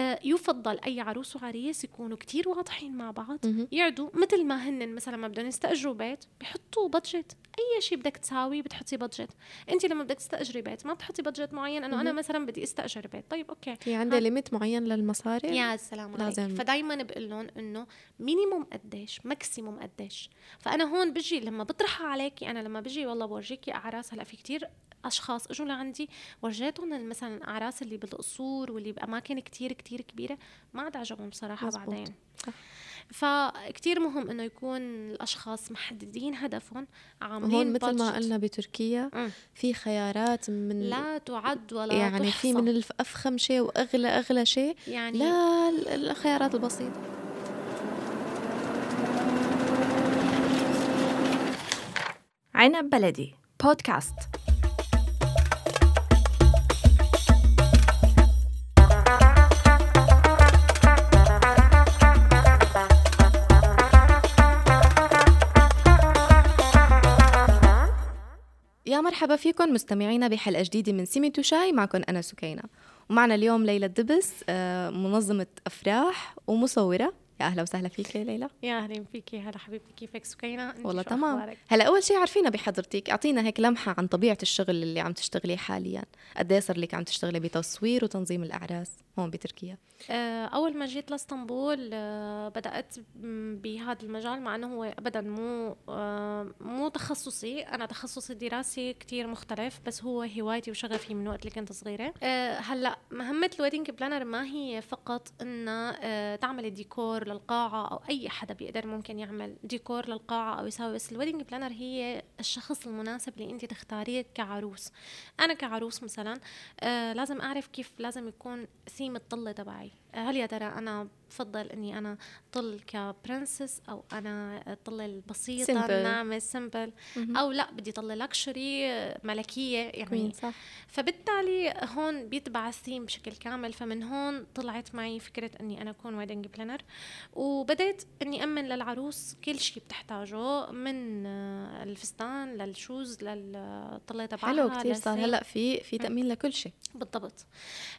آه، يفضل أي عروس وعريس يكونوا كتير واضحين مع بعض. يعدوا مثل ما هن مثلا ما بدهم يستأجروا بيت بيحطوا budget أي شيء بدك تساوي بتحطي budget انت لما بدك تستأجري بيت ما بتحطي budget معين إنه أنا. مثلا بدي أستأجر بيت. طيب okay. في عندها limit معين للمصاري؟ يا سلام عليك. لازم. فدايما بقول لهم إنه minimum قديش maximum قديش. فأنا هون بجي لما بطرحها عليكي أنا لما بجي والله بورجيكي أعراس هلأ في كتير أشخاص أجوا لعندي ورجيتهم مثلا الأعراس اللي بالقصور واللي بأماكن كتير كتير كبيرة ما عاد عجبهم بصراحه مزبوط. بعدين صح. فكتير مهم إنه يكون الأشخاص محددين هدفهم عاملين هون مثل ما. قلنا بتركيا مم. في خيارات من لا تعد ولا يعني في من تحصى. الف- افخم شيء واغلى أغلى شيء يعني لا ال- الخيارات البسيطة عنب بلدي بودكاست يا مرحبا فيكم مستمعينا بحلقة جديدة من سميت وشاي معكم أنا سكينة. ومعنا اليوم ليلى الدبس آه، منظمة أفراح ومصورة. يا أهلا وسهلا فيك يا ليلى. يا أهلا فيكي هلا حبيبتي كيفك سكينة؟ والله تمام. أخبارك؟ هلا أول شيء عارفينا بحضرتك أعطينا هيك لمحة عن طبيعة الشغل اللي عم تشتغليه حاليا. قد إيه صار لك عم تشتغلي بتصوير وتنظيم الأعراس هون بتركيا؟ آه، أول ما جيت لاسطنبول آه، بدأت م- بهذا المجال مع أنه هو أبدا مو آه، مو تخصصي. أنا تخصصي الدراسي كتير مختلف بس هو هوايتي وشغفي من وقت اللي كنت صغيرة. آه، هلأ مهمة ال wedding planner ما هي فقط آه، تعمل ديكور للقاعة أو أي حدا بيقدر ممكن يعمل ديكور للقاعة أو يساوي بس ال wedding planner هي الشخص المناسب اللي أنت تختاريه كعروس. أنا كعروس مثلا لازم أعرف كيف لازم يكون ثيم الطلة تبعي. آه، هل يا ترى أنا بفضل إني أنا طل ك princess أو أنا الطله البسيطة. الناعمة simple أو لا بدي طله luxury ملكية يعني. صح. فبالتالي هون بيتبع الثيم بشكل كامل. فمن هون طلعت معي فكرة إني أنا أكون wedding planner وبدأت إني أمن للعروس كل شيء بتحتاجه من الفستان لل shoes للطلة تبعها حلو كثير صار. هلأ في في تأمين لكل شيء بالضبط.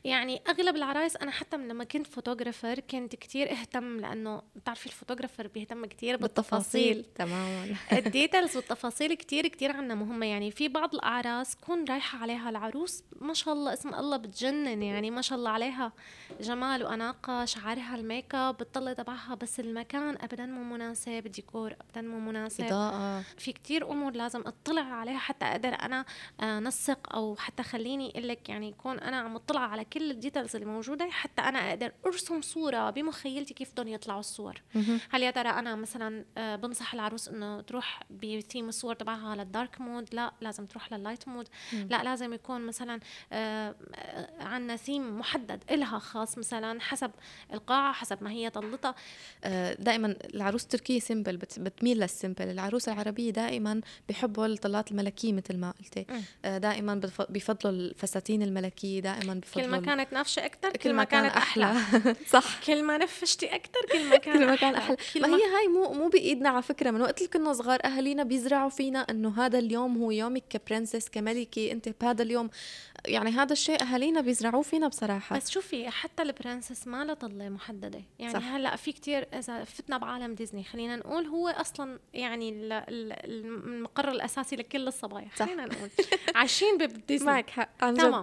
يعني أغلب العرايس أنا حتى من لما كنت photographer كنت كتير اهتم لأنه بتعرفي ال photographer بيهتم كتير بالتفاصيل. تماما. ال details والتفاصيل كتير كتير عنا مهمة. يعني في بعض الأعراس كون رايحة عليها العروس ما شاء الله اسم الله بتجنن. يعني ما شاء الله عليها جمال وأناقة شعرها الميك اب الطلة تبعها بس المكان أبدا مو مناسب الديكور أبدا مو مناسب. إضاءة. في كتير أمور لازم أطلع عليها حتى أقدر أنا آه، نسق أو حتى خليني أقول لك يعني يكون أنا عم أطلع على كل ال details اللي موجودة حتى أنا أقدر ارسم صورة بمخيلتي كيف بدهم يطلعوا الصور. هل يا ترى أنا مثلا آه، بنصح العروس إنه تروح بثيم الصور تبعها لل dark mood؟ لا لازم تروح لل light mood. لا لازم يكون مثلا آه، آه، عنا ثيم محدد إلها خاص مثلا حسب القاعة حسب ما هي طلتها دائما العروس التركية simple بت- بتميل لل simple العروس العربية دائما بيحبوا الطلات الملكية مثل ما قلتي. دائما بيفضلوا الفساتين الملكية دائما بيفضلوا كل ما كانت نافشة أكثر كل ما كان أحلى. صح. كل ما نفشتي أكثر كل ما كان كل ما كان أحلى. ما هي هاي مو مو بإيدنا على فكرة. من وقت اللي كنا صغار أهالينا بيزرعوا فينا إنه هذا اليوم هو يومك كبرنسس كملكة أنت بهذا اليوم. يعني هذا الشيء أهالينا بيزرعوه فينا بصراحة. بس شوفي حتى البرنسس ما لها طلة محددة. يعني صح. هلأ في كتير إذا فتنا بعالم ديزني خلينا نقول هو أصلا يعني ال- ال- المقر الأساسي لكل الصبايا. خلينا نقول. عايشين بديزني معك حق. تمام.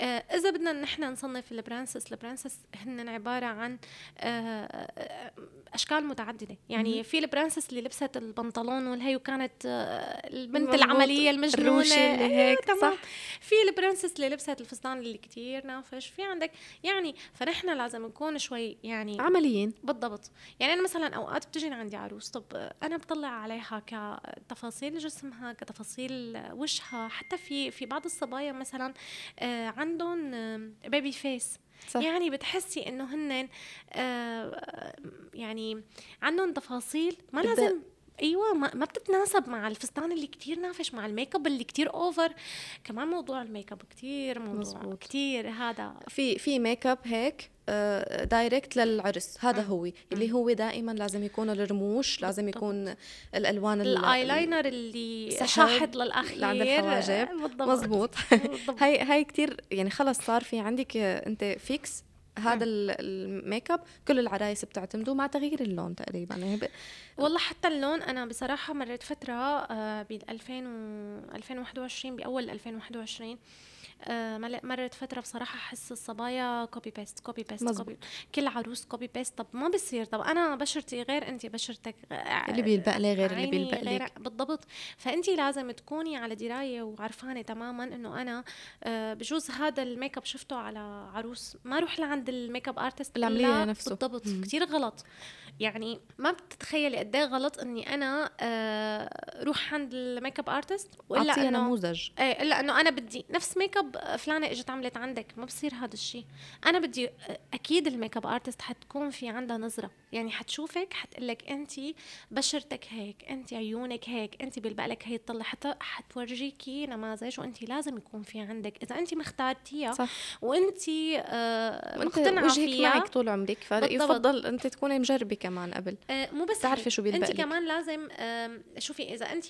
آه إذا بدنا نحن نصنف البرنسس البرنسس هن عبارة عن آه أشكال متعددة. يعني. في البرنسس اللي لبست البنطلون والهي وكانت آه البنت. العملية المجنونة. اللي إيه، هيك، تمام. صح. في البرنسس اللي لبست الفستان اللي كتير نافش. في عندك يعني فنحن لازم نكون شوي يعني عمليين. بالضبط. يعني أنا مثلا أوقات بتجي عندي عروس طب أنا بطلع عليها كتفاصيل جسمها كتفاصيل وشها. حتى في في بعض الصبايا مثلا آه، عندهم baby face صح. يعني بتحسي إنه هن آه، يعني عندهم تفاصيل ما لازم أيوه ما, ما بتتناسب مع الفستان اللي كتير نافش مع الميك اب اللي كتير over كمان موضوع الميك اب كتير موضوع مزبوط. كتير. هذا في في ميك اب هيك آه، direct للعرس. هذا مم. هو. اللي هو دائما لازم يكون الرموش لازم. يكون الألوان ال- الأيلاينر اللي شاحد للأخير. لعند الحواجب. مزبوط بالضبط. هاي هاي كتير يعني خلص صار في عندك آه، أنت fix هذا ال- الميك اب كل العرايس بتعتمدوا مع تغيير اللون تقريبا. يعني ب- والله حتى اللون أنا بصراحة مريت فترة آه، بال 2000 و 2021 بأول 2021 آه، مل- مرت فترة بصراحة أحس الصبايا copy paste copy paste. copy كل عروس copy paste طب ما بصير؟ طب أنا بشرتي غير انت بشرتك آه، اللي بيلبق لي غير اللي بيلبق لك. بالضبط. فانت لازم تكوني على دراية وعرفانة تماما إنه أنا آه، بجوز هذا الميك اب شفته على عروس. ما أروح لعند ال makeup artist لا، لنفسه. بالضبط. كثير غلط. يعني ما بتتخيلي قد إيه غلط إني أنا آه، روح عند ال makeup artist أعطيها إنه نموذج. إيه إلا إنه أنا بدي نفس ميك اب فلانة إجت عملت عندك ما بصير هذا الشيء أنا بدي أكيد ال makeup artist حتكون في عندها نظرة. يعني حتشوفك حتقول لك أنت بشرتك هيك أنت عيونك هيك أنت بيلبق لك هي الطله حتى حتورجيكي نماذج وأنت لازم يكون في عندك. إذا أنت مختارتيها صح. وأنت آه وأنت مقتنعة وجهك فيها معك طول عمرك فيفضل أنت تكوني مجربة كمان قبل. آه، مو بس تعرفي. شو بيلبق أنت. كمان لازم شوفي إذا أنت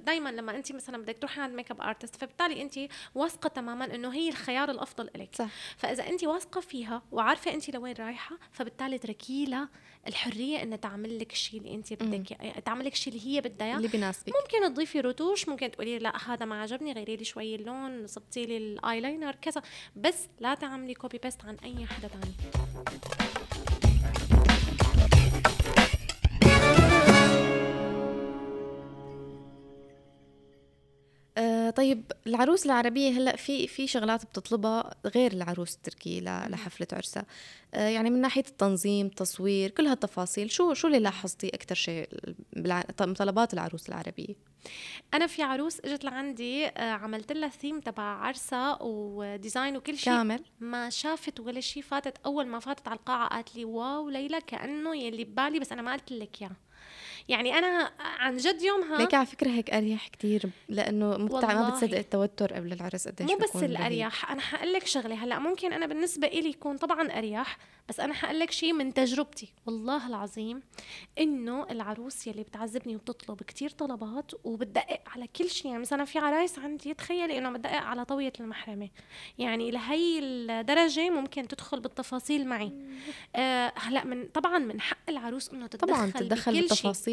دائما لما أنت مثلا بدك تروحي عند makeup artist فبالتالي أنت واثقة تماما إنه هي الخيار الأفضل لك صح. فإذا انت واثقة فيها وعارفة انت لوين رايحة فبالتالي تركي لها الحرية إنها تعمل لك الشيء اللي انت بدك إياه- تعمل لك الشيء اللي هي بدها إياه. اللي بيناسبك ممكن تضيفي رتوش ممكن تقولي لا هذا ما عجبني غيري لي شوي اللون صبتي لي الأيلاينر كذا. بس لا تعملي copy paste عن أي حدا تاني. طيب العروس العربية هلأ في في شغلات بتطلبها غير العروس التركية ل- لحفلة عرسها. آه يعني من ناحية التنظيم التصوير كل هالتفاصيل شو شو اللي لاحظتي أكثر شيء بالع- طلبات العروس العربية؟ أنا في عروس إجت لعندي آه، عملت لها ثيم تبع عرسها و design وكل شيء. كامل. ما شافت ولا شيء فاتت أول ما فاتت على القاعة قالت لي wow ليلى كأنه يلي ببالي بس أنا ما قلت لك إياه. يعني أنا عن جد يومها ليك على فكرة هيك أريح كتير لأنه مبتع ما. بتصدق التوتر قبل العرس قديش مو بس. الاريح أنا حقول لك شغلة هلأ ممكن أنا بالنسبة إلي يكون طبعا اريح بس أنا حقول لك شيء من تجربتي. والله العظيم إنه العروس يلي بتعذبني وبتطلب كتير طلبات وبتدقق على كل شيء يعني مثلا في عرايس عندي تخيلي إنه بتدقق على طويه المحرمة. يعني لهي الدرجة ممكن تدخل بالتفاصيل معي. آه هلأ من طبعا من حق العروس إنه تتدخل طبعا تتدخل بكل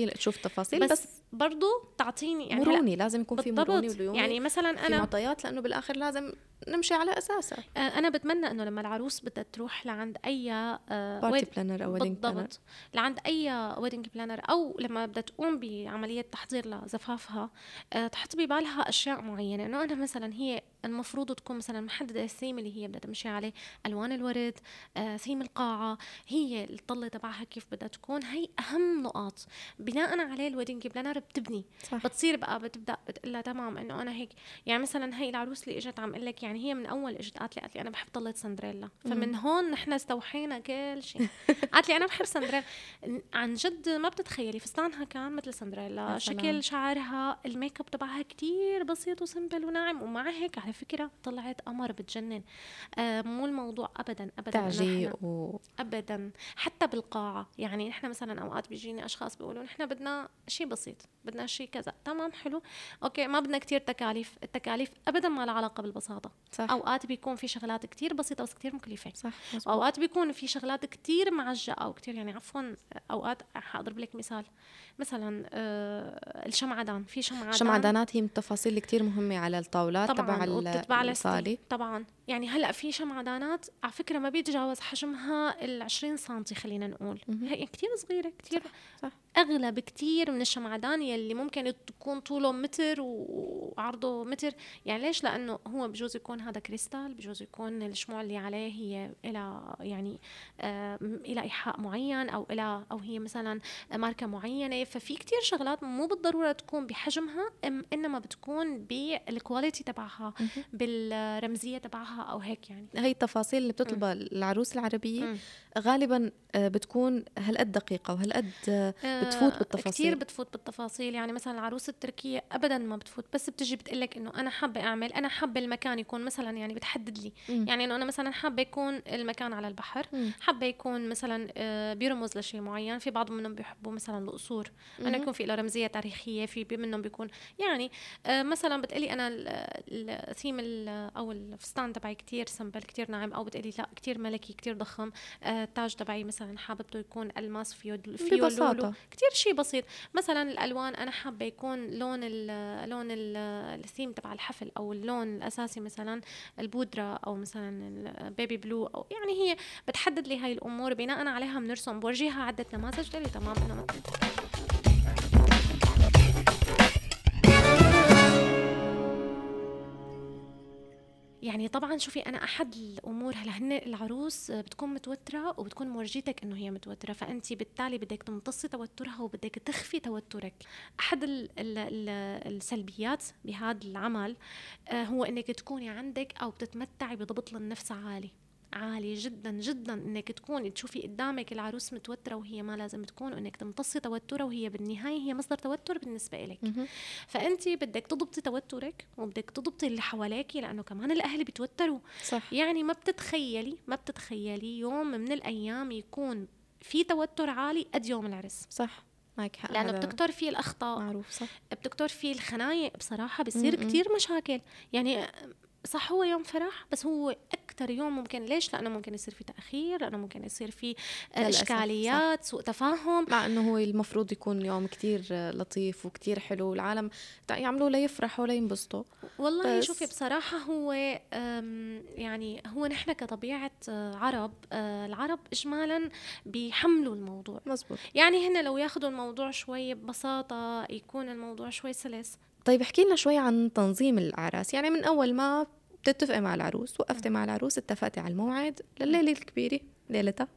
بالتفاصيل تشوف تفاصيل بس, بس, برضو تعطيني يعني هلا مرونة لازم يكون في مرونة بالضبط. وليونة يعني مثلا في أنا معطيات لأنه بالآخر لازم نمشي على أساسها آه، أنا بتمنى إنه لما العروس بدها تروح لعند أي آه، party wed- planner أو wedding planner بالضبط. لعند أي wedding planner أو لما بدها تقوم بعملية تحضير لزفافها آه، تحط ببالها أشياء معينة. إنه أنا مثلا هي المفروض تكون مثلا محددة الثيم اللي هي بدها تمشي عليه ألوان الورد آه، ثيم القاعة هي الطلة تبعها كيف بدها تكون. هي أهم نقاط. بناء عليه ال wedding planner بتبني. صح. بتصير بقى بتبدأ بتقول لها تمام إنه أنا هيك. يعني مثلا هي العروس اللي إجت عم أقول لك يعني هي من أول إجت قالت لي قالت لي أنا بحب طلة سندريلا. فمن هون نحن استوحينا كل شيء. قالت لي أنا بحب سندريلا. عن جد ما بتتخيلي فستانها كان مثل سندريلا. شكل شعرها الميك أب تبعها كتير بسيط وسمبل وناعم. ومع هيك على فكرة طلعت قمر بتجنن. آه مو الموضوع ابدا ابدا تعجيق و ابدا. حتى بالقاعة. يعني نحن مثلا أوقات بيجيني أشخاص بيقولوا نحن بدنا شيء بسيط بدنا شيء كذا. تمام حلو. أوكي ما بدنا كتير تكاليف التكاليف ابدا ما لها علاقة بالبساطة. صح. أوقات بيكون في شغلات كتير بسيطة بس كتير مكلفة. صح مزبوط. واوقات بيكون في شغلات كتير معجقة أو كتير يعني عفوا أوقات حاضرب لك مثال. مثلا آه الشمعدان. في شمعدان. الشمعدانات هي من التفاصيل اللي كتير مهمة على الطاولات تبع طبعا ال- وبتتباع الصالة. لستي طبعا. يعني هلأ في شمعدانات على فكرة ما بيتجاوز حجمها ال 20 سم خلينا نقول. هي كثير صغيرة كثير صح. أغلى بكثير من الشمعدان يلي ممكن تكون طوله متر وعرضه متر. يعني ليش؟ لأنه هو بجوز يكون هذا كريستال بجوز يكون الشموع اللي عليه هي إلى يعني آه إلى إيحاء معين أو إلى أو هي مثلا ماركة معينة. ففي كتير شغلات مو بالضرورة تكون بحجمها إنما بتكون بالكواليتي تبعها مهم. بالرمزية تبعها أو هيك يعني. هي التفاصيل اللي بتطلبها العروس العربية. غالبا آه، بتكون هالقد دقيقة وهالقد آه، بتفوت بالتفاصيل. كتير بتفوت بالتفاصيل يعني مثلا العروس التركية أبدا ما بتفوت بس بتجي بتقلك إنه أنا حابة أعمل أنا حابة المكان يكون مثلا يعني بتحدد لي مم. يعني إنه أنا مثلا حابة يكون المكان على البحر مم. حابة يكون مثلا آه، بيرمز لشيء معين في بعض منهم بيحبوا مثلا القصور انه مهم. يكون في له رمزية تاريخية في منهم بيكون يعني آه، مثلا بتقلي أنا ال- ال- الثيم أو الفستان تبعي كتير simple كتير ناعم أو بتقولي لا كتير ملكي كتير ضخم آه التاج تبعي مثلا حاببته يكون ألماس فيه فيه ببساطة. لولو كتير شيء بسيط. مثلا الألوان أنا حابة يكون لون ال لون الثيم تبع الحفل أو اللون الأساسي مثلا البودرة أو مثلا ال baby blue أو يعني هي بتحدد لي هاي الأمور. بناء عليها بنرسم. بورجيها عدة نماذج. تمام. انه يعني طبعا شوفي أنا أحد الأمور هلا هن العروس بتكون متوترة وبتكون مورجيتك إنه هي متوترة فانت بالتالي بدك تمتصي توترها وبدك تخفي توترك. أحد ال ال ال السلبيات بهذا العمل آه، هو إنك تكوني عندك أو بتتمتعي بضبط للنفس عالي. عالي جدا جدا إنك تكوني تشوفي قدامك العروس متوترة وهي ما لازم تكون وإنك تمتصي توترها وهي بالنهاية هي مصدر توتر بالنسبة لك فأنت بدك تضبطي توترك وبدك تضبطي اللي حواليك لأنه كمان الأهل بيتوتروا. صح. يعني ما بتتخيلي ما بتتخيلي يوم من الأيام يكون في توتر عالي قد يوم العرس. صح. معك حق لأنه بتكتر فيه الأخطاء. معروف صح. بتكتر فيه الخنايق بصراحة بصير كثير مشاكل. يعني صح هو يوم فرح بس هو أكثر يوم ممكن ليش؟ لأنه ممكن يصير في تأخير لأنه ممكن يصير في إشكاليات سوء تفاهم. مع إنه هو المفروض يكون يوم كتير لطيف وكتير حلو العالم يعملوا ليفرحوا لينبسطوا والله شوفي بصراحة هو يعني هو نحن كطبيعة عرب آه، العرب اجمالا بيحملوا الموضوع. مزبوط يعني هن لو ياخذوا الموضوع شوي ببساطة يكون الموضوع شوي سلس طيب احكي لنا شوي عن تنظيم الأعراس. يعني من أول ما بتتفقي مع العروس وقفتي مع العروس اتفقتي على الموعد لليلة الكبيرة ليلتها.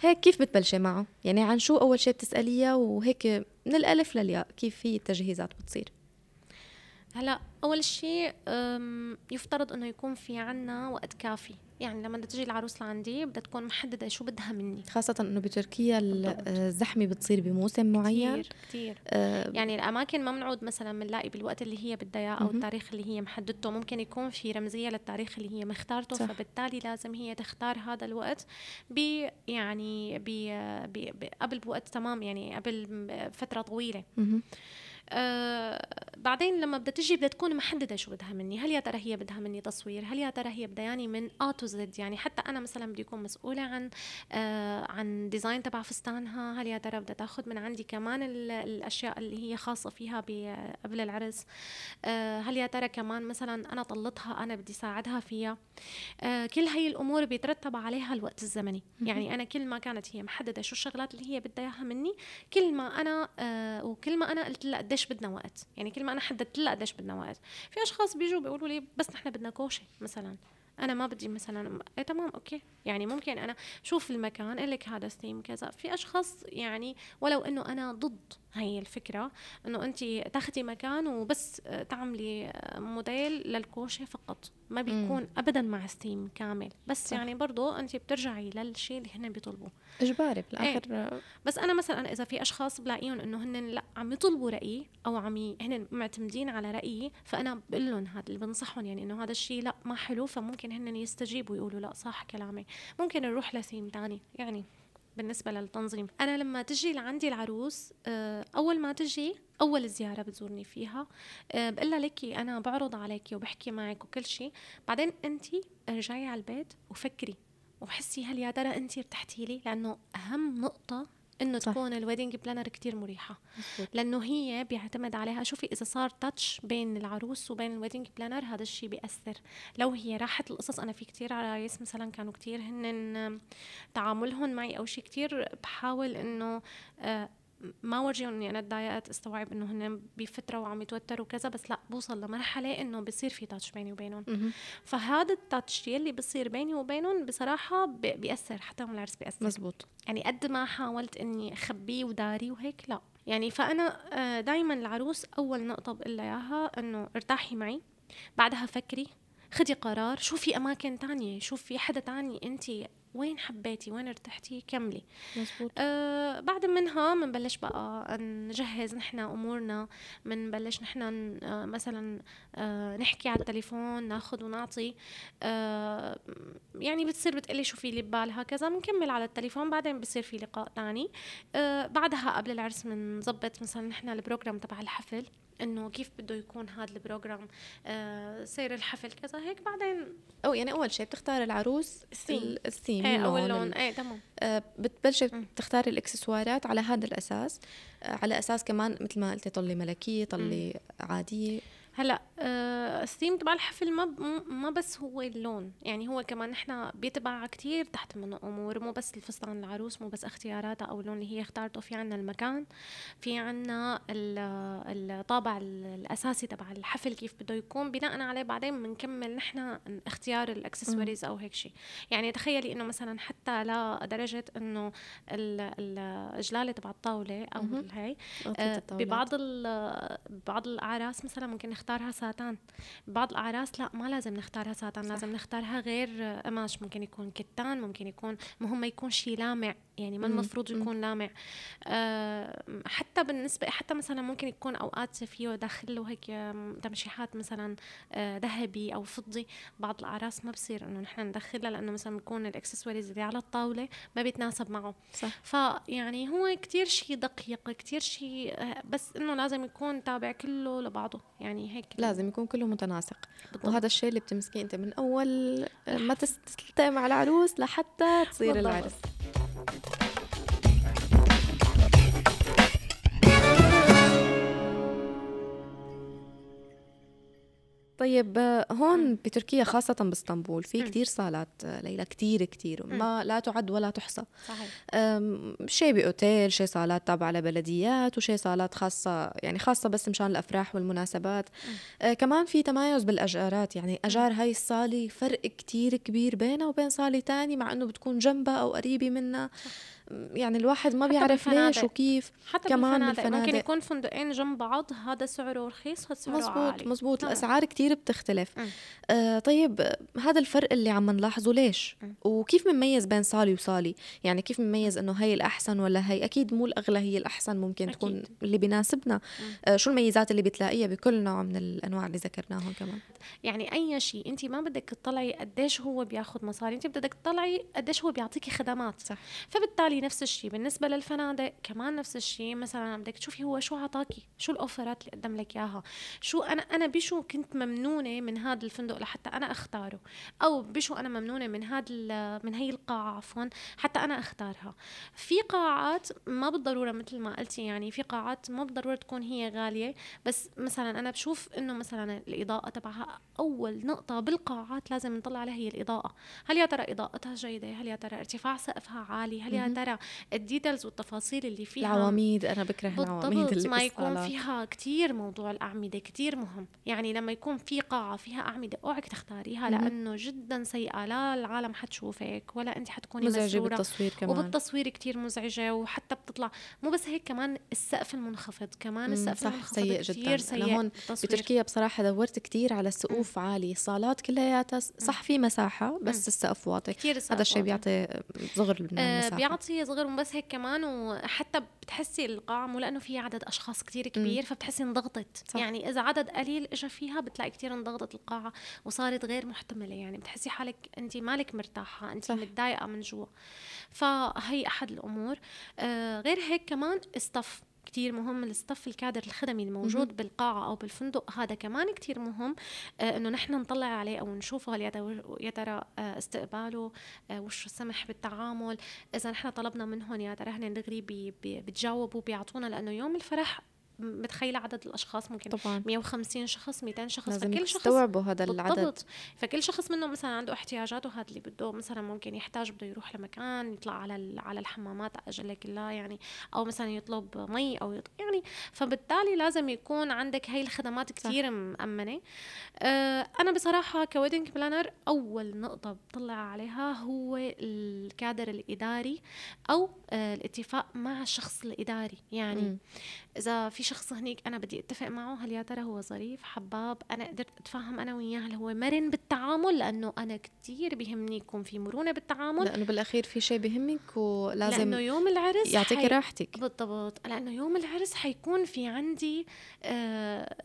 هيك كيف بتبلشي معه؟ يعني عن شو أول شيء بتسأليها؟ وهيك من الألف للياء كيف في التجهيزات بتصير؟ هلا أول شيء يفترض إنه يكون في عنا وقت كافي. يعني لما بدها تجي العروس لعندي بدها تكون محددة شو بدها مني. خاصة إنه بتركيا الزحمة بتصير بموسم معين. كثير كثير آه يعني الأماكن ما بنعود مثلا بنلاقي بالوقت اللي هي بدها إياه أو التاريخ اللي هي محددته. ممكن يكون في رمزية للتاريخ اللي هي مختارته صح. فبالتالي لازم هي تختار هذا الوقت ب يعني ب قبل بوقت تمام يعني قبل فترة طويلة. آه بعدين لما بدها تجي بدها تكون محددة شو بدها مني. هل يا ترى هي بدها مني تصوير؟ هل يا ترى هي بدها يعني من A to Z يعني حتى أنا مثلا بدي أكون مسؤولة عن آه عن design تبع فستانها. هل يا ترى بدها تأخذ من عندي كمان الأشياء اللي هي خاصة فيها قبل العرس؟ آه هل يا ترى كمان مثلا أنا طلتها أنا بدي ساعدها فيها؟ آه كل هي الأمور بيترتب عليها الوقت الزمني. يعني أنا كل ما كانت هي محددة شو الشغلات اللي هي بدها إياها مني كل ما أنا آه وكل ما أنا قلت لها قديش بدنا وقت. يعني كل ما أنا حددت لها قديش بدنا وقت. في أشخاص بيجوا بيقولوا لي بس نحن بدنا كوشة مثلا. أنا ما بدي مثلا إيه تمام okay. يعني ممكن أنا شوف المكان لك هذا ستيم كذا. في أشخاص يعني ولو إنه أنا ضد هي الفكرة إنه انت تاخذي مكان وبس تعملي موديل للكوشة فقط. ما بيكون مم. ابدا مع ستيم كامل بس صح. يعني برضه أنت بترجعي للشيء اللي هن بيطلبوه إجباري بالآخر إيه. بس أنا مثلا إذا في أشخاص بلاقيهم إنه هن لا عم يطلبوا رايي أو عم هن معتمدين على رايي فأنا بقول لهم هذا اللي بنصحهم يعني إنه هذا الشيء لا ما حلو فممكن هن يستجيبوا ويقولوا لا صح كلامي ممكن نروح لثيم ثاني يعني بالنسبة للتنظيم. أنا لما تجي لعندي العروس آه، أول ما تجي أول زيارة بتزورني فيها آه، بقول لها لكي أنا بعرض عليكي وبحكي معك وكل شيء بعدين انت ارجعي على البيت وفكري وحسي هل يا ترى انت ارتحتي لي؟ لأنه أهم نقطة إنه صح. تكون ال wedding planner كتير مريحة. لأنه هي بيعتمد عليها. شوفي إذا صار touch بين العروس وبين ال wedding planner هذا الشيء بيأثر. لو هي راحت القصص أنا في كتير عرايس مثلا كانوا كتير هن تعاملهم معي أو شيء كتير بحاول إنه آه ما ورجيهم اني أنا تضايقت استوعب إنه هن بفتره وعم يتوتروا وكذا بس لا بوصل لمرحلة إنه بصير في تاتش بيني وبينهم. فهذا التاتش يلي بصير بيني وبينهم بصراحة بيأثر حتى يوم العرس بيأثر. مزبوط. يعني قد ما حاولت إني أخبيه وداري وهيك لا. يعني فأنا آه، دائما العروس أول نقطة بقول لها إياها إنه ارتاحي معي بعدها فكري خدي قرار شوفي أماكن تانية شوفي حدا تاني انت وين حبيتي؟ وين ارتحتي؟ كملي. مزبوط. آه بعد منها بنبلش بقى نجهز نحن أمورنا بنبلش نحن آه مثلا آه نحكي على التليفون ناخذ ونعطي. آه يعني بتصير بتقلي شو في اللي ببالها كذا بنكمل على التليفون بعدين بصير في لقاء ثاني آه بعدها قبل العرس بنظبط مثلا نحن ال program تبع الحفل. إنه كيف بده يكون هذا ال program آه سير الحفل كذا هيك. بعدين أو يعني أول شيء بتختار العروس الثيم. الثيم إيه أو اللون، اللون. ال- إيه تمام. آه، بتبلشي. تختاري الإكسسوارات على هذا الأساس. آه، على أساس كمان مثل ما قلتي طلي ملكية طلي عادية. هلا آه الثيم تبع الحفل ما ما بس هو اللون يعني هو كمان نحن بيتبع كتير تحت منه امور مو بس الفستان العروس مو بس اختياراتها أو اللون اللي هي اختارته في عنا المكان في عنا ال- الطابع ال- الأساسي تبع الحفل كيف بده يكون بناء عليه بعدين بنكمل نحن اختيار الاكسسوارز أو هيك شيء يعني تخيلي إنه مثلا حتى لدرجه إنه ال- الجلالة تبع الطاولة أو. هي آه،. ببعض ال- بعض الأعراس مثلا ممكن نختارها ساتان. بعض الأعراس لا ما لازم نختارها ساتان لازم نختارها غير آه، قماش. ممكن يكون كتان ممكن يكون مهم ما يكون شيء لامع. يعني ما المفروض. يكون لامع. آه، حتى بالنسبة حتى مثلا ممكن يكون أوقات فيه داخل له هيك تمشيحات مثلا آه، ذهبي أو فضي بعض الأعراس ما بصير إنه نحن ندخلها لأنه مثلا بيكون الإكسسوارز اللي على الطاولة ما بيتناسب معه. صح. فيعني هو كتير شيء دقيق كتير شيء آه، بس إنه لازم يكون تابع كله لبعضه. يعني هيك. لازم يكون كله متناسق. بالضبط. وهذا الشيء اللي بتمسكيه أنت من أول آه، ما تستلقي مع العروس لحتى تصير بالضبط. العرس. Thank you. طيب هون بتركيا خاصة باسطنبول في. كتير صالات آه، ليلى كتير كتير ما لا تعد ولا تحصى. صحيح. شيء بأوتيل شيء صالات تابعة لبلديات وشيء صالات خاصة يعني خاصة بس مشان الأفراح والمناسبات. آه كمان في تمايز بالأجارات يعني أجار هاي الصالة فرق كتير كبير بينها وبين صالة تاني مع أنه بتكون جنبها أو قريبة منها. أم، يعني الواحد ما بيعرف. ليش وكيف حتى كمان بالفنادق, ممكن. يكون فندقين جنب بعض هذا سعره رخيص هذا سعره مزبوط عالي مزبوط تمام. الأسعار كتير بتختلف. آه طيب هذا الفرق اللي عم نلاحظه ليش مم. وكيف بنميز بين صالي وصالي يعني كيف بنميز إنه هي الأحسن ولا هي أكيد مو الأغلى هي الأحسن ممكن أكيد. تكون اللي بيناسبنا آه شو الميزات اللي بتلاقيها بكل نوع من الأنواع اللي ذكرناهم كمان يعني أي شيء أنت ما بدك تطلعي قديش هو بياخذ مصاري أنت بدك تطلعي قديش هو بيعطيكي خدمات صح. فبالتالي نفس الشيء بالنسبة للفنادق كمان نفس الشيء مثلا بدك تشوفي هو شو عطاكي؟ شو الأوفرات اللي قدم لك إياها؟ شو أنا أنا بشو كنت ممنونة من هذا الفندق لحتى أنا أختاره؟ أو بشو أنا ممنونة من هذا من هي القاعة عفوا حتى أنا أختارها. في قاعات ما بالضرورة مثل ما قلتي يعني في قاعات ما بالضرورة تكون هي غالية. بس مثلا أنا بشوف إنه مثلا الإضاءة تبعها أول نقطة بالقاعات لازم نطلع عليها هي الإضاءة. هل يا ترى إضاءتها جيدة؟ هل يا ترى ارتفاع سقفها عالي؟ هل يا مهم. ترى الديتيلز والتفاصيل اللي فيها العواميد أنا بكره العواميد بالضبط اللي ما يكون. فيها كتير موضوع الأعمدة كتير مهم يعني لما يكون في قاعة فيها أعمدة أوعك تختاريها. لأنه جدا سيئة لا العالم حتشوفك ولا أنت حتكوني مزعجة بالتصوير كمان وبالتصوير كتير مزعجة وحتى بتطلع مو بس هيك كمان السقف المنخفض كمان السقف صح، المنخفض سيء كتير جداً. سيء هون. بتركيا بصراحة دورت كتير على سقوف عالي صالات كلياتها صح في مساحة بس. السقف واطي كتير السقف هذا الشيء. بيعطي صغر من آه، المساحة بيعطي صغر بس هيك كمان وحتى بتحسي القاعة مو لأنه في عدد أشخاص كتير كبير فبتحسي انضغطت. صح. يعني إذا عدد قليل إجا فيها بتلاقي كتير انضغطت القاعة وصارت غير محتملة. يعني بتحسي حالك أنت مالك مرتاحة أنت. متضايقة من جوا. فهي أحد الأمور. آه غير هيك كمان الصف كتير مهم الصف الكادر الخدمي الموجود بالقاعة أو بالفندق. هذا كمان كتير مهم آه إنه نحن نطلع عليه أو نشوفه هل يا ترى- آه استقباله آه وش سمح بالتعامل. إذا نحن طلبنا منهم يا ترى هن دغري بتجاوبوا بيعطونا لأنه يوم الفرح م- متخيلة عدد الأشخاص ممكن طبعا. 150 شخص 200 شخص لازم فكل شخص هذا العدد. بالضبط. فكل شخص منهم مثلا عنده احتياجاته هذا اللي بده مثلا ممكن يحتاج بده يروح لمكان يطلع على على الحمامات أجل كلها يعني أو مثلا يطلب مي أو يط... يعني فبالتالي لازم يكون عندك هاي الخدمات كثير مأمنة. آه أنا بصراحة ك wedding planner أول نقطة بطلع عليها هو الكادر الإداري أو آه الاتفاق مع الشخص الإداري. يعني مم. إذا في شخص هنيك أنا بدي أتفق معه هل يا ترى هو ظريف حباب؟ أنا قدرت اتفاهم أنا وياه هل هو مرن بالتعامل؟ لأنه أنا كتير بيهمني يكون في مرونة بالتعامل. لأنه بالأخير في شيء بهمك لأنه ولازم يوم العرس يعطيكي حي- راحتك. بالضبط. لأنه يوم العرس حيكون في عندي آه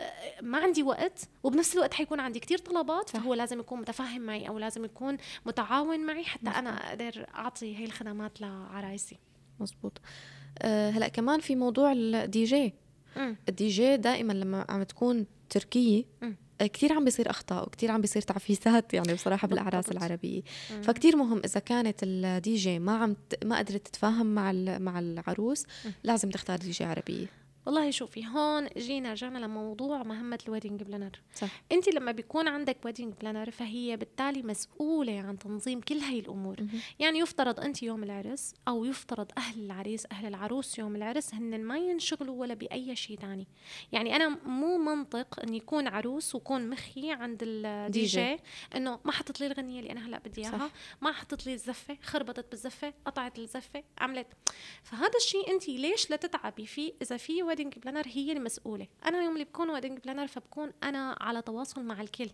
ما عندي وقت وبنفس الوقت حيكون عندي كتير طلبات صح. فهو لازم يكون متفاهم معي أو لازم يكون متعاون معي حتى مظبوط. أنا أقدر أعطي هي الخدمات لعرايسي. مزبوط أه هلأ كمان في موضوع ال DJ. ال DJ دائما لما عم تكون تركية. كثير عم بيصير أخطاء وكثير عم بيصير تعفيسات يعني بصراحة بالأعراس. العربية مم. فكتير مهم إذا كانت الدي جي ما عم ت... ما قدرت تتفاهم مع ال... مع العروس مم. لازم تختار دي جي عربية والله شوفي هون جينا رجعنا لموضوع مهمة ال wedding planner صح انت لما بيكون عندك wedding planner فهي بالتالي مسؤولة عن تنظيم كل هاي الأمور مهم. يعني يفترض انت يوم العرس أو يفترض أهل العريس أهل العروس يوم العرس هن ما ينشغلوا ولا بأي شيء تاني يعني أنا مو منطق إن يكون عروس وكون مخي عند ال D DJ. إنه ما حطت لي الغنية اللي أنا هلأ بدي إياها. ما حطت لي الزفة خربطت بالزفة قطعت الزفة عملت فهذا الشيء انت ليش لا تتعبي فيه إذا في wedding planner هي المسؤولة. أنا يوم اللي بكون wedding planner فبكون أنا على تواصل مع الكل.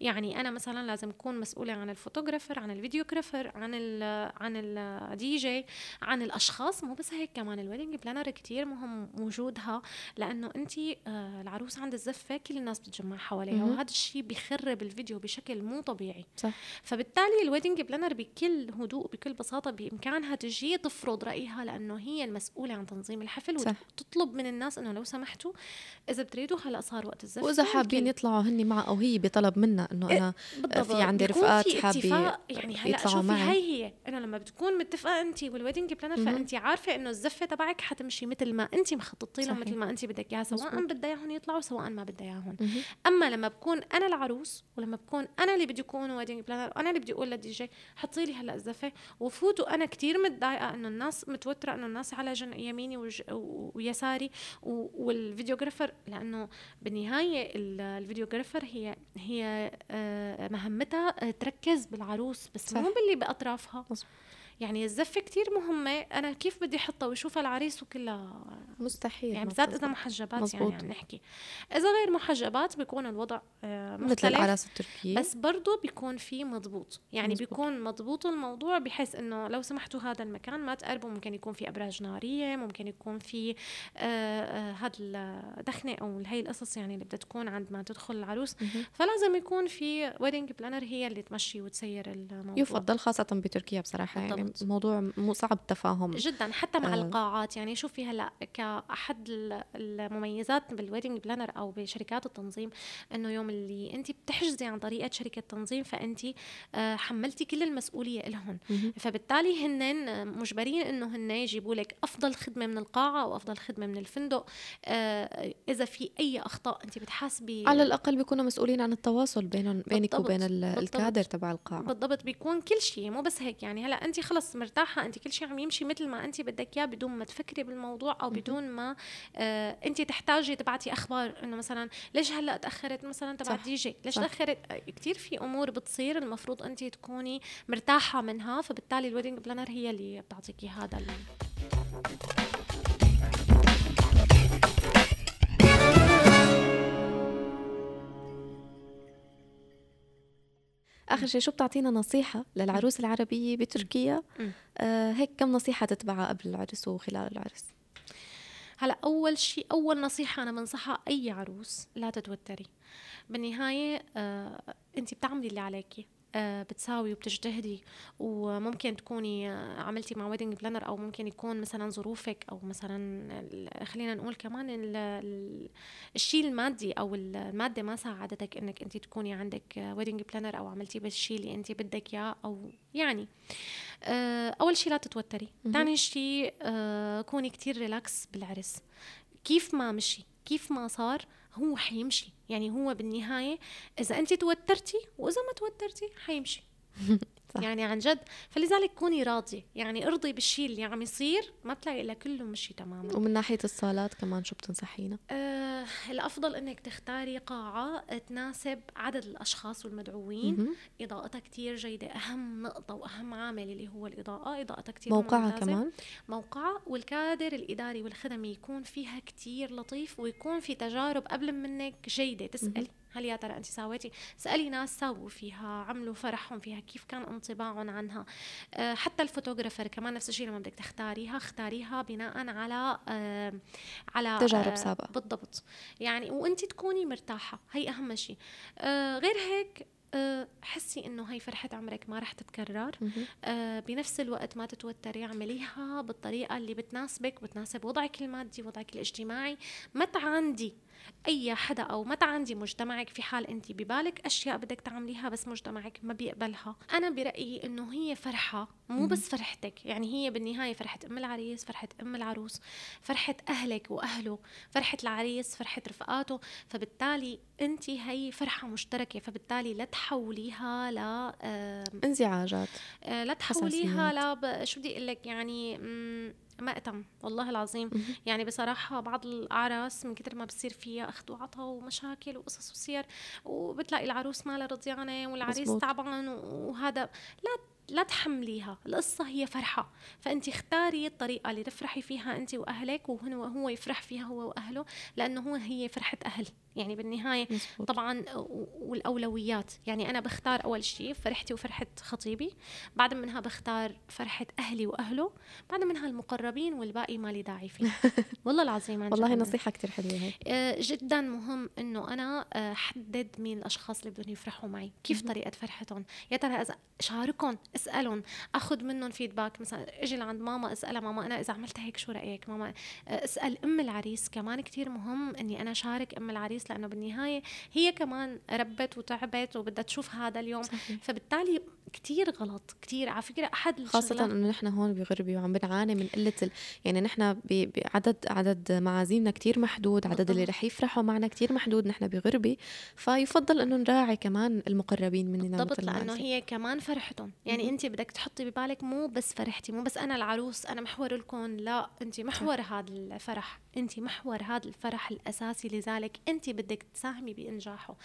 يعني أنا مثلا لازم أكون مسؤولة عن ال photographer عن ال videographer عن ال عن الدي جي عن الأشخاص. مو بس هيك كمان ال wedding planner كتير مهم وجودها. لأنه انت آه العروس عند الزفة كل الناس بتتجمع حواليها. وهذا الشيء بيخرب الفيديو بشكل مو طبيعي. صح. فبالتالي ال wedding planner بكل هدوء بكل بساطة بإمكانها تجي تفرض رأيها لأنه هي المسؤولة عن تنظيم الحفل صح. وتطلب من الناس إنه لو سمحتوا إذا بتريدوا هلأ صار وقت الزفه وإذا حابين يطلعوا هني معها أو هي بطلب منها إنه إيه، أنا بالضبط في عندي رفقات اتفاق يعني هلأ يطلعوا شوفي معي. هي هي أنا لما بتكون متفقة أنت وال wedding planner. فأنت عارفة إنه الزفة تبعك حتمشي مثل ما أنت مخططي لها. مثل ما أنت بدك إياها سواء. بدها إياهم يطلعوا سواء ما بدها إياهم. أما لما بكون أنا العروس ولما بكون أنا اللي بدي اكون wedding planner أنا اللي بدي أقول للدي جي حطي لي هلأ الزفة وفوت وأنا كتير متضايقة إنه الناس متوترة إنه الناس على جن يميني ويساري. وال videographer لأنه بالنهاية ال- ال videographer هي هي آه، مهمتها تركز بالعروس بس. مو باللي بأطرافها. يعني الزفه كتير مهمة. أنا كيف بدي أحطها ويشوفها العريس وكلها؟ مستحيل. يعني بالذات إذا. محجبات مزبوط. يعني عم نحكي. إذا غير محجبات بيكون الوضع آه، مثل مختلف. الاعراس التركيه بس برضه بيكون في مضبوط. يعني مزبوط. بيكون مضبوط الموضوع بحيث إنه لو سمحتوا هذا المكان ما تقربوا. ممكن يكون في أبراج نارية ممكن يكون في هذا الدخنه أو هي القصص يعني اللي بدها تكون عند ما تدخل العروس. فلازم يكون في wedding planner هي اللي تمشي وتسير الموضوع. يفضل خاصة بتركيا بصراحة يعني. بالضبط. الموضوع مو صعب التفاهم جدا حتى مع آه. القاعات يعني شوفي هلا كأحد ال- المميزات بال wedding planner أو بشركات التنظيم إنه يوم اللي أنت بتحجزي عن طريقة شركة تنظيم فأنت آه، حملتي كل المسؤولية لهم. فبالتالي هن مجبرين إنه هن يجيبوا لك أفضل خدمة من القاعة أو أفضل خدمة من الفندق آه، إذا في أي أخطاء أنت بتحاسبي على الأقل بيكونوا مسؤولين عن التواصل بينهم بينك. وبين. الكادر تبع القاعة بالضبط بيكون كل شيء مو بس هيك يعني هلا أنت خلص مرتاحة انت كل شيء عم يمشي مثل ما انت بدك إياه بدون ما تفكري بالموضوع أو بدون ما آه انت تحتاجي تبعتي أخبار إنه مثلا ليش هلأ تأخرت مثلا تبع. الدي جي ليش صح. تأخرت كثير في أمور بتصير المفروض انت تكوني مرتاحة منها فبالتالي ال wedding planner هي اللي بتعطيكي هذا ال- آخر شيء شو بتعطينا نصيحة للعروس العربية بتركيا. آه هيك كم نصيحة تتبعها قبل العرس وخلال العرس؟ هلا أول شيء أول نصيحة أنا بنصحها أي عروس لا تتوتري. بالنهاية آه انت بتعملي اللي عليكي. بتساوي وبتجتهدي وممكن تكوني آه، عملتي مع wedding planner أو ممكن يكون مثلا ظروفك أو مثلا خلينا نقول كمان ال- ال- الشيء المادي أو المادة ما ساعدتك إنك انت تكوني عندك wedding planner أو عملتي بالشيء اللي انت بدك إياه أو يعني. آه، أول شيء لا تتوتري. ثاني شيء آه، كوني كتير relax بالعرس. كيف ما مشي كيف ما صار هو حيمشي. يعني هو بالنهاية إذا أنت توترتي وإذا ما توترتي حيمشي. صح. يعني عن جد فلذلك كوني راضية. يعني ارضي بالشيء اللي عم يصير ما بتلاقي إلا كله مشي تماما. ومن ناحية الصالات كمان شو بتنصحينا؟ آه الأفضل إنك تختاري قاعة تناسب عدد الأشخاص والمدعوين. مهم. إضاءتها كتير جيدة أهم نقطة وأهم عامل اللي هو الإضاءة. إضاءتها كتير موقعها ممتازة. كمان. موقعها والكادر الإداري والخدمي يكون فيها كتير لطيف ويكون في تجارب قبل منك جيدة تسألي هل يا ترى أنت ساويتي؟ اسالي ناس ساووا فيها عملوا فرحهم فيها كيف كان انطباعهم عنها؟ أه حتى الفوتوغرافر كمان نفس الشيء لما بدك تختاريها اختاريها بناء على أه على تجارب سابقة. بالضبط. يعني وأنت تكوني مرتاحة هي أهم شيء. غير هيك حسي إنه هي فرحة عمرك ما رح تتكرر. بنفس الوقت ما تتوتري اعمليها بالطريقة اللي بتناسبك وبتناسب وضعك المادي وضعك الاجتماعي. ما تعاندي. أي حدا أو ما تعاندي مجتمعك في حال انت ببالك أشياء بدك تعمليها بس مجتمعك ما بيقبلها. أنا برأيي إنه هي فرحة مو بس فرحتك يعني هي بالنهاية فرحة أم العريس فرحة أم العروس فرحة أهلك وأهله فرحة العريس فرحة رفقاته فبالتالي انت هي فرحة مشتركة فبالتالي لا تحوليها ل انزعاجات. آه، لا تحوليها ل شو بدي أقول لك يعني مأتم والله العظيم. يعني بصراحة بعض الأعراس من كتر ما بصير فيها أخذ وعطا ومشاكل وقصص وصير وبتلاقي العروس مالها رضيانة والعريس مزبوط. تعبان وهذا لا لا تحمليها. القصة هي فرحة. فأنت اختاري الطريقة اللي تفرحي فيها أنت وأهلك وهو هو يفرح فيها هو وأهله لأنه هو هي فرحة أهل. يعني بالنهاية مزبوط. طبعا والأولويات. يعني أنا بختار أول شيء فرحتي وفرحة خطيبي بعد منها بختار فرحة أهلي وأهله بعد منها المقربين والباقي ما لي داعي فيه. والله العظيم والله نصيحة كتير حلوة هي آه، جدا مهم إنه أنا آه، حدد مين الأشخاص اللي بدهم يفرحوا معي. كيف طريقة فرحتهم؟ يا ترى إذا شاركهم اسألهم أخذ منهم فيدباك مثلا إجي لعند ماما أسألها ماما أنا إذا عملت هيك شو رأيك؟ ماما آه، اسأل أم العريس. كمان كتير مهم إني أنا شارك أم العريس العريس لأنه بالنهاية هي كمان ربت وتعبت وبدها تشوف هذا اليوم. صحيح. فبالتالي كتير غلط كتير. على فكرة أحد خاصة إنه نحن هون بغربي وعم بنعاني من قلة ال... يعني نحن بعدد عدد معازيمنا كتير محدود عدد اللي رح يفرحوا معنا كتير محدود نحن بغربي. فيفضل إنه نراعي كمان المقربين مننا بالضبط لأنه هي كمان فرحتهم. يعني انت بدك تحطي ببالك مو بس فرحتي مو بس أنا العروس أنا محور الكون لا انت محور هذا الفرح. انت محور هذا الفرح الأساسي لذلك انت بدك تساهمي بإنجاحه.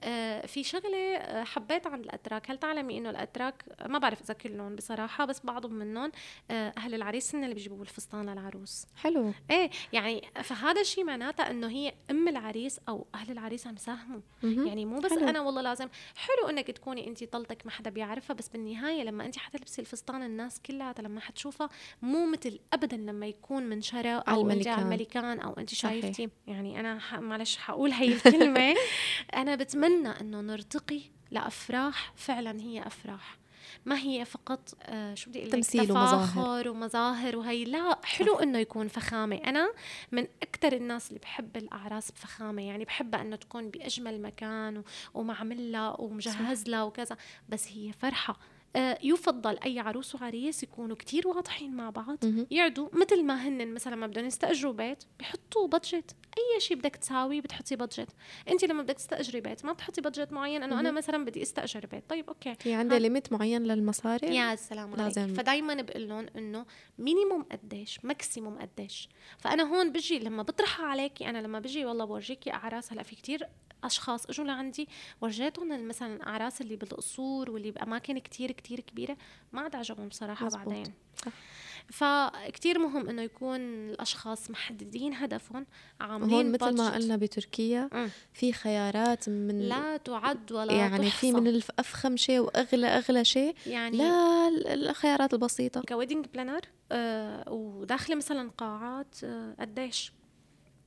آه في شغلة آه، حبيت عند الأتراك. هل تعلمي إنه الأتراك ما بعرف إذا كلهم بصراحة بس بعضهم منهم آه أهل العريس هن اللي بيجيبوا الفستان للعروس. حلو. إيه يعني فهذا الشيء معناته إنه هي أم العريس أو أهل العريس عم يساهموا. يعني مو بس حلو. أنا والله لازم. حلو إنك تكوني انت طلتك ما حدا بيعرفها بس بالنهاية لما انت حتلبسي الفستان الناس كلها لما حتشوفها مو مثل ابدا لما يكون من شرى أو انت الملكان أو انت شايفتي. يعني أنا معلش حقول هي الكلمة أنا بتمنى إنه نرتقي لأفراح فعلا هي أفراح. ما هي فقط آه شو بدي أقول تمثيل ومظاهر. ومظاهر وهي. لا حلو إنه يكون فخامة. أنا من أكثر الناس اللي بحب الأعراس بفخامة. يعني بحبها إنه تكون بأجمل مكان ومعمل لها ومجهز لها وكذا. بس هي فرحة. يفضل أي عروس وعريس يكونوا كتير واضحين مع بعض يعدوا مثل ما هن مثلا ما بدهم يستأجروا بيت بحطوا budget أي شيء بدك تساوي بتحطي budget أنت لما بدك تستأجري بيت ما بتحطي budget معين إنه أنا مثلا بدي استأجر بيت. طيب okay. في عندي limit معين للمصاري؟ يا سلام لازم. فدايما بقول لهم إنه minimum قديش maximum قديش. فأنا هون بجي لما بطرحها عليكي أنا لما بجي والله بورجيكي أعراس هلأ في كتير أشخاص إجوا لعندي ورجيتهم مثلا الأعراس اللي بالقصور واللي بأماكن كتير كتير كبيرة ما عاد عجبهم بصراحه مزبوط. بعدين صح. فكتير مهم إنه يكون الأشخاص محددين هدفهم عاملين هون مثل ما قلنا بتركيا م. في خيارات من لا تعد ولا يعني تحصى. في من الأفخم شيء وأغلى أغلى شيء يعني لا الخيارات البسيطة ك wedding planner آه وداخلة مثلا قاعات آه قديش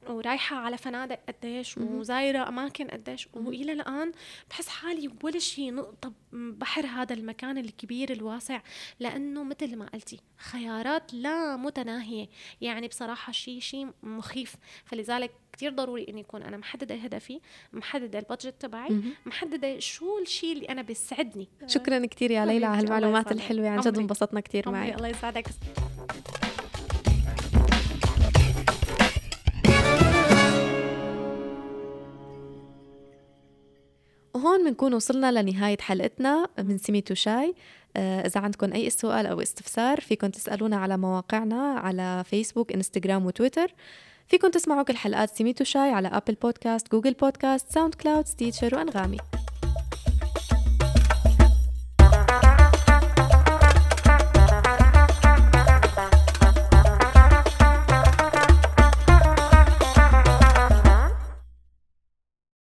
ورايحة على فنادق قديش وزايرة أماكن قديش وإلى الآن بحس حالي ولا شيء نقطة بحر هذا المكان الكبير الواسع لأنه مثل ما قلتي خيارات لا متناهية. يعني بصراحة شيء شيء مخيف. فلذلك كتير ضروري إني اكون أنا محددة هدفي محددة البادجت تبعي محددة شو الشيء اللي أنا بيسعدني. شكرا كثير يا ليلى على المعلومات الحلوة. عن جد انبسطنا كثير معك. الله يسعدك. وهون بنكون وصلنا لنهاية حلقتنا من سميتو شاي. آه، إذا عندكم أي سؤال أو استفسار فيكم تسألونا على مواقعنا على فيسبوك إنستغرام وتويتر. فيكم تسمعوا كل حلقات سميتو شاي على أبل بودكاست جوجل بودكاست ساوند كلاود ستيتشر وأنغامي.